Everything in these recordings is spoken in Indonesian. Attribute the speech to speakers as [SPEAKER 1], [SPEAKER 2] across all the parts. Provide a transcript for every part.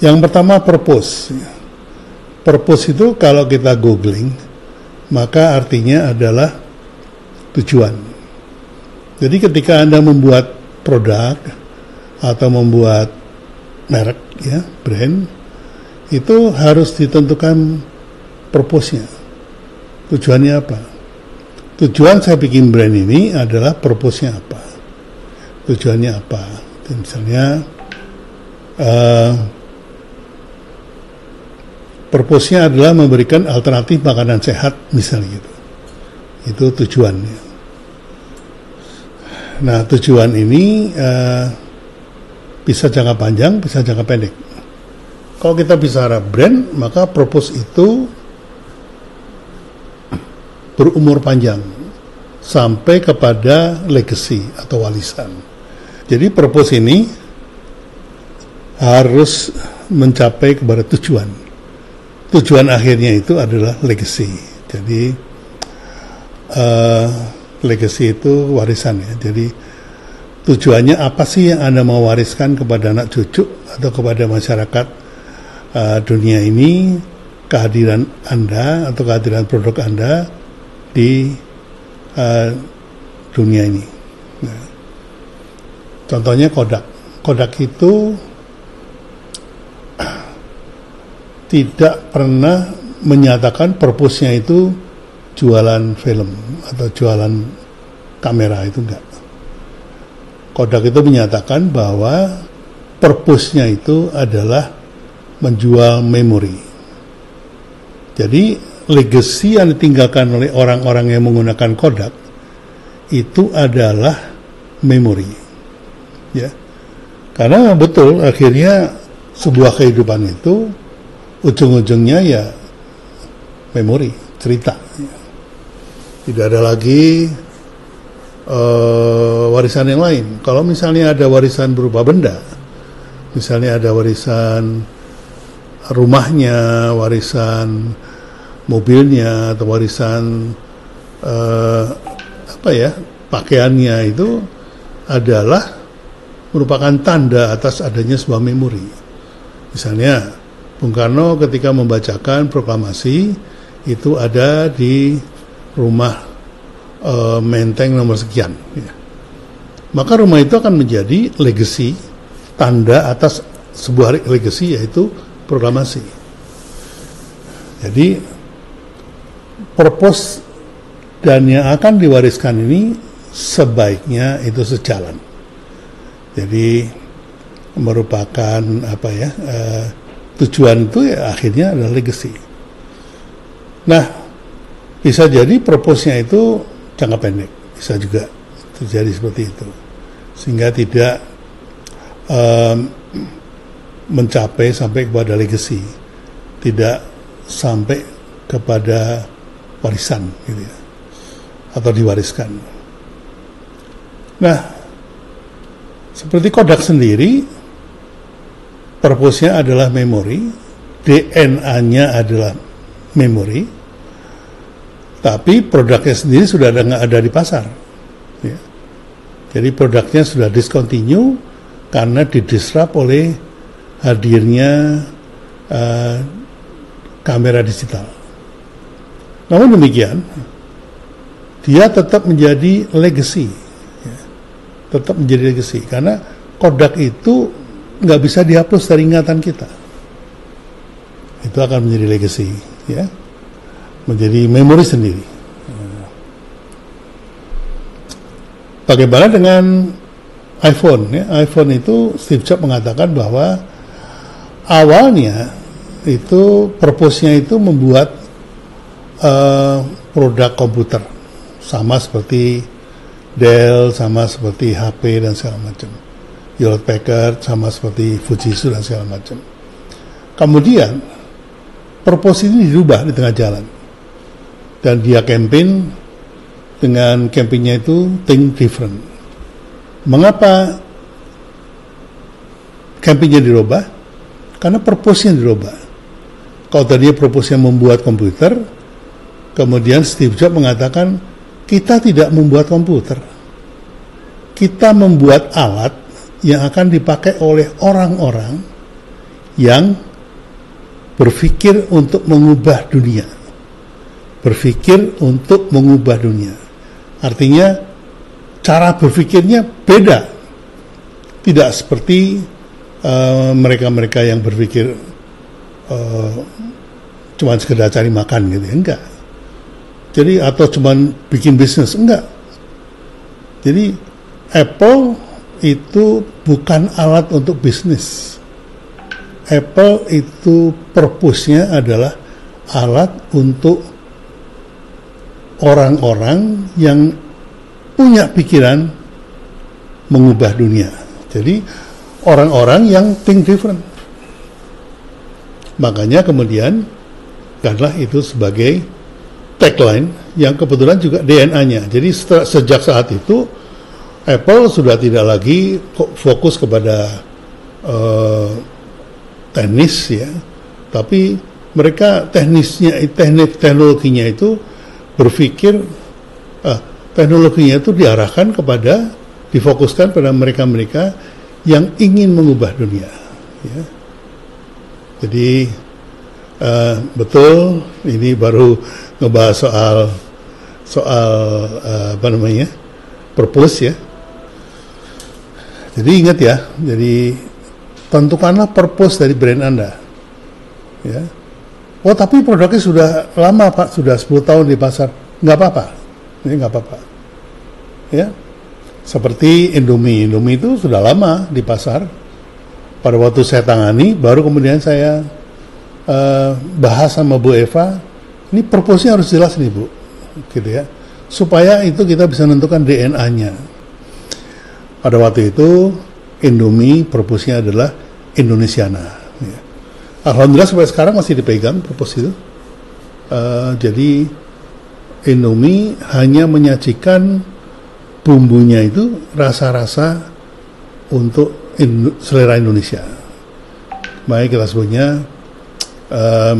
[SPEAKER 1] Yang pertama purpose. Purpose itu kalau kita googling, maka artinya adalah tujuan. Jadi ketika Anda membuat produk atau membuat merek ya, brand, itu harus ditentukan purpose-nya. Tujuannya apa? Tujuan saya bikin brand ini adalah purpose-nya apa? Tujuannya apa? Misalnya uh, purpose-nya adalah memberikan alternatif makanan sehat misalnya gitu. Itu tujuannya. Nah tujuan ini uh, bisa jangka panjang, bisa jangka pendek. Kalau kita bicara brand, maka purpose itu berumur panjang sampai kepada legacy atau warisan. Jadi purpose ini harus mencapai kepada tujuan tujuan akhirnya itu adalah legacy. Jadi uh, legacy itu warisan ya. Jadi tujuannya apa sih yang anda mau wariskan kepada anak cucu atau kepada masyarakat uh, dunia ini kehadiran anda atau kehadiran produk anda di uh, dunia ini. Nah, contohnya Kodak. Kodak itu tidak pernah menyatakan purpose-nya itu jualan film atau jualan kamera itu enggak. Kodak itu menyatakan bahwa purpose-nya itu adalah menjual memori. Jadi legacy yang ditinggalkan oleh orang-orang yang menggunakan Kodak itu adalah memori. Ya. Karena betul akhirnya sebuah kehidupan itu ujung-ujungnya ya memori, cerita. Tidak ada lagi uh, warisan yang lain. Kalau misalnya ada warisan berupa benda, misalnya ada warisan rumahnya, warisan mobilnya, atau warisan uh, apa ya pakaiannya itu adalah merupakan tanda atas adanya sebuah memori. Misalnya Bung Karno ketika membacakan proklamasi itu ada di rumah e, Menteng nomor sekian. Ya. Maka rumah itu akan menjadi legacy, tanda atas sebuah legacy yaitu proklamasi. Jadi purpose dan yang akan diwariskan ini sebaiknya itu sejalan. Jadi merupakan apa ya? Uh, tujuan itu ya akhirnya adalah legacy. Nah, bisa jadi purpose-nya itu jangka pendek, bisa juga terjadi seperti itu, sehingga tidak um, mencapai sampai kepada legacy, tidak sampai kepada warisan, gitu ya, atau diwariskan. Nah, seperti Kodak sendiri, purpose-nya adalah memori, DNA-nya adalah memori, tapi produknya sendiri sudah ada nggak ada di pasar. Ya. Jadi produknya sudah discontinue karena didisrupt oleh hadirnya uh, kamera digital. Namun demikian, dia tetap menjadi legacy, ya. tetap menjadi legacy karena Kodak itu nggak bisa dihapus dari ingatan kita. Itu akan menjadi legacy, ya, menjadi memori sendiri. Bagaimana dengan iPhone? Ya, iPhone itu Steve Jobs mengatakan bahwa awalnya itu purpose-nya itu membuat uh, produk komputer sama seperti Dell, sama seperti HP dan segala macam Hewlett Packard sama seperti Fujitsu dan segala macam. Kemudian purpose ini dirubah di tengah jalan dan dia campaign dengan campaignnya itu think different. Mengapa campaignnya dirubah? Karena purpose-nya dirubah. Kalau tadi purpose-nya membuat komputer, kemudian Steve Jobs mengatakan kita tidak membuat komputer. Kita membuat alat yang akan dipakai oleh orang-orang yang berpikir untuk mengubah dunia. Berpikir untuk mengubah dunia. Artinya cara berpikirnya beda. Tidak seperti eh, mereka-mereka uh, yang berpikir uh, cuma sekedar cari makan gitu. Enggak. Jadi atau cuma bikin bisnis enggak. Jadi Apple itu bukan alat untuk bisnis. Apple itu purpose-nya adalah alat untuk orang-orang yang punya pikiran mengubah dunia. Jadi orang-orang yang think different. Makanya kemudian karena itu sebagai tagline yang kebetulan juga DNA-nya. Jadi sejak saat itu Apple sudah tidak lagi fokus kepada uh, teknis ya, tapi mereka teknisnya, teknik teknologinya itu berpikir uh, teknologinya itu diarahkan kepada difokuskan pada mereka-mereka yang ingin mengubah dunia. Ya. Jadi uh, betul ini baru ngebahas soal soal uh, apa namanya purpose ya. Jadi ingat ya, jadi tentukanlah purpose dari brand Anda. Ya. Oh tapi produknya sudah lama Pak, sudah 10 tahun di pasar. Nggak apa-apa, ini nggak apa-apa. Ya, seperti Indomie. Indomie itu sudah lama di pasar. Pada waktu saya tangani, baru kemudian saya uh, bahas sama Bu Eva, ini purpose-nya harus jelas nih Bu, gitu ya, supaya itu kita bisa menentukan DNA-nya. Pada waktu itu Indomie purpose-nya adalah Indonesiana. Ya. Alhamdulillah sampai sekarang masih dipegang purpose itu. Uh, jadi Indomie hanya menyajikan bumbunya itu rasa-rasa untuk in, selera Indonesia. Baik kita sebutnya, um,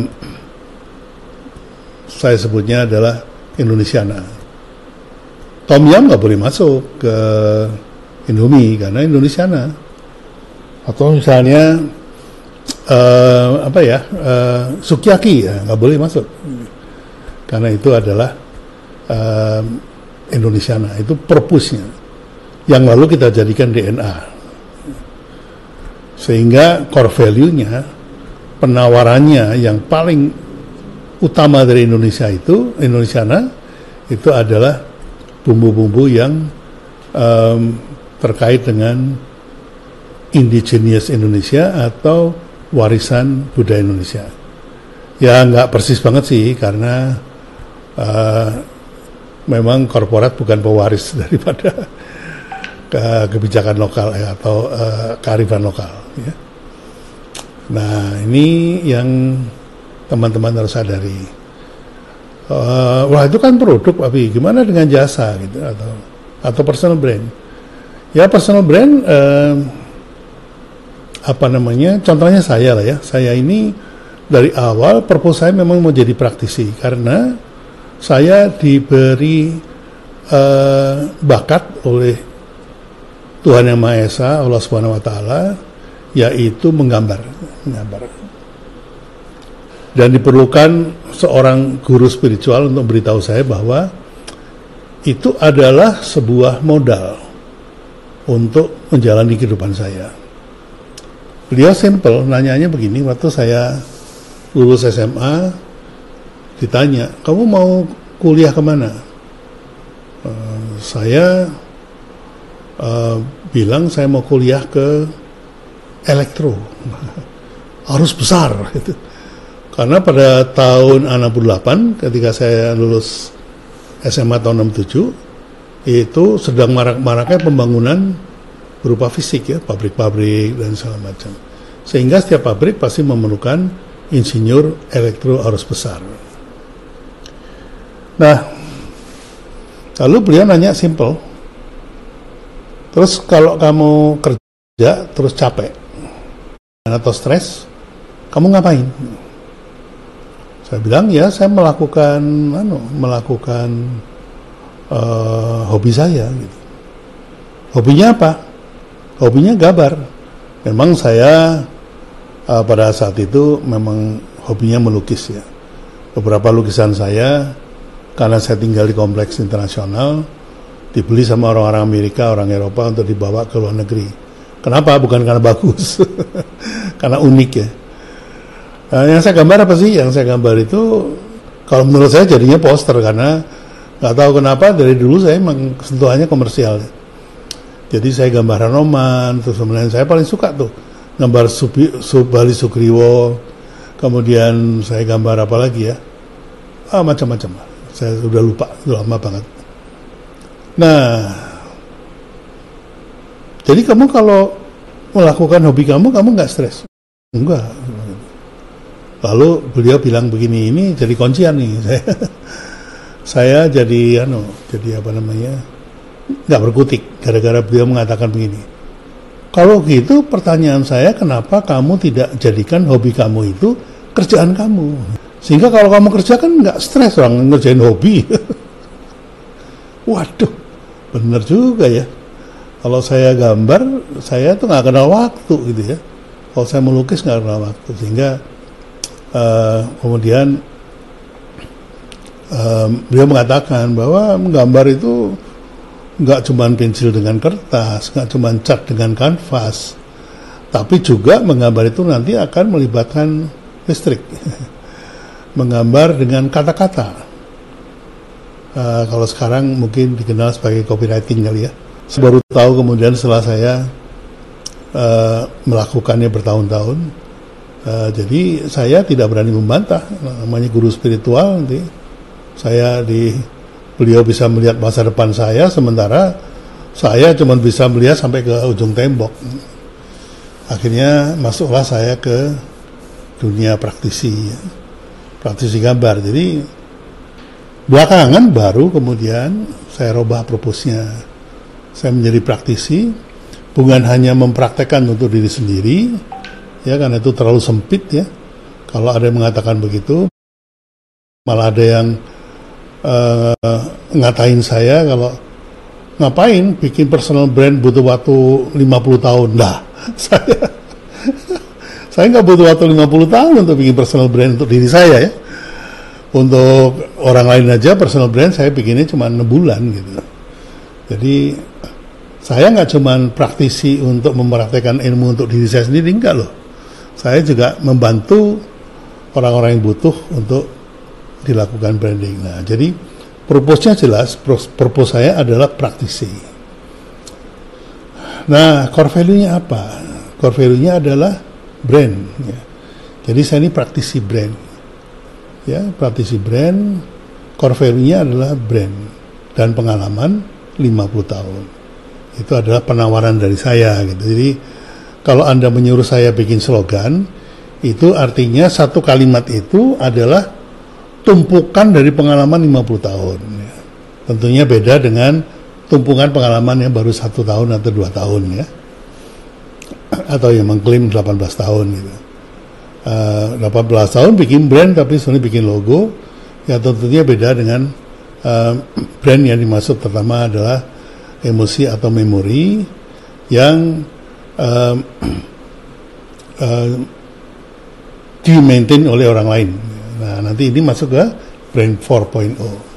[SPEAKER 1] saya sebutnya adalah Indonesiana. Tom Yam nggak boleh masuk ke Indomie karena Indonesiana. Atau misalnya uh, apa ya uh, sukiyaki ya nggak boleh masuk. Karena itu adalah uh, itu purpose-nya yang lalu kita jadikan DNA sehingga core value-nya penawarannya yang paling utama dari Indonesia itu Indonesiana itu adalah bumbu-bumbu yang um, terkait dengan indigenous Indonesia atau warisan budaya Indonesia. Ya nggak persis banget sih karena uh, memang korporat bukan pewaris daripada ke kebijakan lokal ya, atau uh, kearifan lokal. Ya. Nah ini yang teman-teman harus sadari. Uh, wah itu kan produk, tapi gimana dengan jasa gitu atau atau personal brand? Ya personal brand uh, apa namanya? Contohnya saya lah ya. Saya ini dari awal purpose saya memang mau jadi praktisi karena saya diberi uh, bakat oleh Tuhan Yang Maha Esa, Allah Subhanahu wa taala yaitu menggambar, menggambar. Dan diperlukan seorang guru spiritual untuk beritahu saya bahwa itu adalah sebuah modal untuk menjalani kehidupan saya. Beliau simple, nanyanya begini, waktu saya lulus SMA, ditanya, kamu mau kuliah ke mana? Uh, saya uh, bilang saya mau kuliah ke elektro, harus besar. Gitu. Karena pada tahun 68 ketika saya lulus SMA tahun 67 itu sedang marak-maraknya pembangunan berupa fisik ya, pabrik-pabrik dan segala macam. Sehingga setiap pabrik pasti memerlukan insinyur elektro arus besar. Nah, lalu beliau nanya simple. Terus kalau kamu kerja terus capek atau stres, kamu ngapain? Saya bilang ya saya melakukan anu, melakukan uh, hobi saya gitu. Hobinya apa? Hobinya gambar. Memang saya uh, pada saat itu memang hobinya melukis ya. Beberapa lukisan saya karena saya tinggal di kompleks internasional dibeli sama orang-orang Amerika, orang Eropa untuk dibawa ke luar negeri. Kenapa? Bukan karena bagus, karena unik ya. Nah, yang saya gambar apa sih? Yang saya gambar itu kalau menurut saya jadinya poster karena nggak tahu kenapa dari dulu saya emang sentuhannya komersial. Jadi saya gambar Hanoman, terus kemudian saya paling suka tuh gambar Subi, Subali Sukriwo, kemudian saya gambar apa lagi ya, ah macam-macam. Saya sudah lupa, sudah lama banget. Nah, jadi kamu kalau melakukan hobi kamu, kamu nggak stres? Enggak. Lalu beliau bilang begini, ini jadi kuncian nih. Saya, saya jadi, ano, jadi apa namanya, nggak berkutik gara-gara beliau mengatakan begini. Kalau gitu pertanyaan saya kenapa kamu tidak jadikan hobi kamu itu kerjaan kamu? Sehingga kalau kamu kerjakan nggak stres orang ngerjain hobi. Waduh, bener juga ya. Kalau saya gambar, saya tuh nggak kenal waktu gitu ya. Kalau saya melukis nggak kenal waktu, sehingga uh, kemudian uh, beliau mengatakan bahwa menggambar itu nggak cuma pensil dengan kertas, nggak cuma cat dengan kanvas, tapi juga menggambar itu nanti akan melibatkan listrik. menggambar dengan kata-kata. Uh, kalau sekarang mungkin dikenal sebagai copywriting kali ya. Saya tahu kemudian setelah saya uh, melakukannya bertahun-tahun, Uh, jadi saya tidak berani membantah namanya guru spiritual nanti saya di beliau bisa melihat masa depan saya sementara saya cuma bisa melihat sampai ke ujung tembok. Akhirnya masuklah saya ke dunia praktisi. Praktisi gambar. Jadi belakangan baru kemudian saya robah proposnya saya menjadi praktisi bukan hanya mempraktekkan untuk diri sendiri ya karena itu terlalu sempit ya. Kalau ada yang mengatakan begitu, malah ada yang uh, ngatain saya kalau ngapain bikin personal brand butuh waktu 50 tahun. Nah, saya saya nggak butuh waktu 50 tahun untuk bikin personal brand untuk diri saya ya. Untuk orang lain aja personal brand saya bikinnya cuma 6 bulan gitu. Jadi saya nggak cuma praktisi untuk mempraktekkan ilmu untuk diri saya sendiri enggak loh saya juga membantu orang-orang yang butuh untuk dilakukan branding. Nah, jadi purpose-nya jelas, purpose saya adalah praktisi. Nah, core value-nya apa? Core value-nya adalah brand. Ya. Jadi saya ini praktisi brand. Ya, praktisi brand, core value-nya adalah brand dan pengalaman 50 tahun. Itu adalah penawaran dari saya gitu. Jadi kalau Anda menyuruh saya bikin slogan, itu artinya satu kalimat itu adalah tumpukan dari pengalaman 50 tahun. Ya. Tentunya beda dengan tumpukan pengalaman yang baru satu tahun atau dua tahun ya. Atau yang mengklaim 18 tahun gitu. Uh, eh, 18 tahun bikin brand tapi sebenarnya bikin logo ya tentunya beda dengan uh, brand yang dimaksud pertama adalah emosi atau memori yang uh, uh, di maintain oleh orang lain. Nanti ini masuk ke brand 4.0.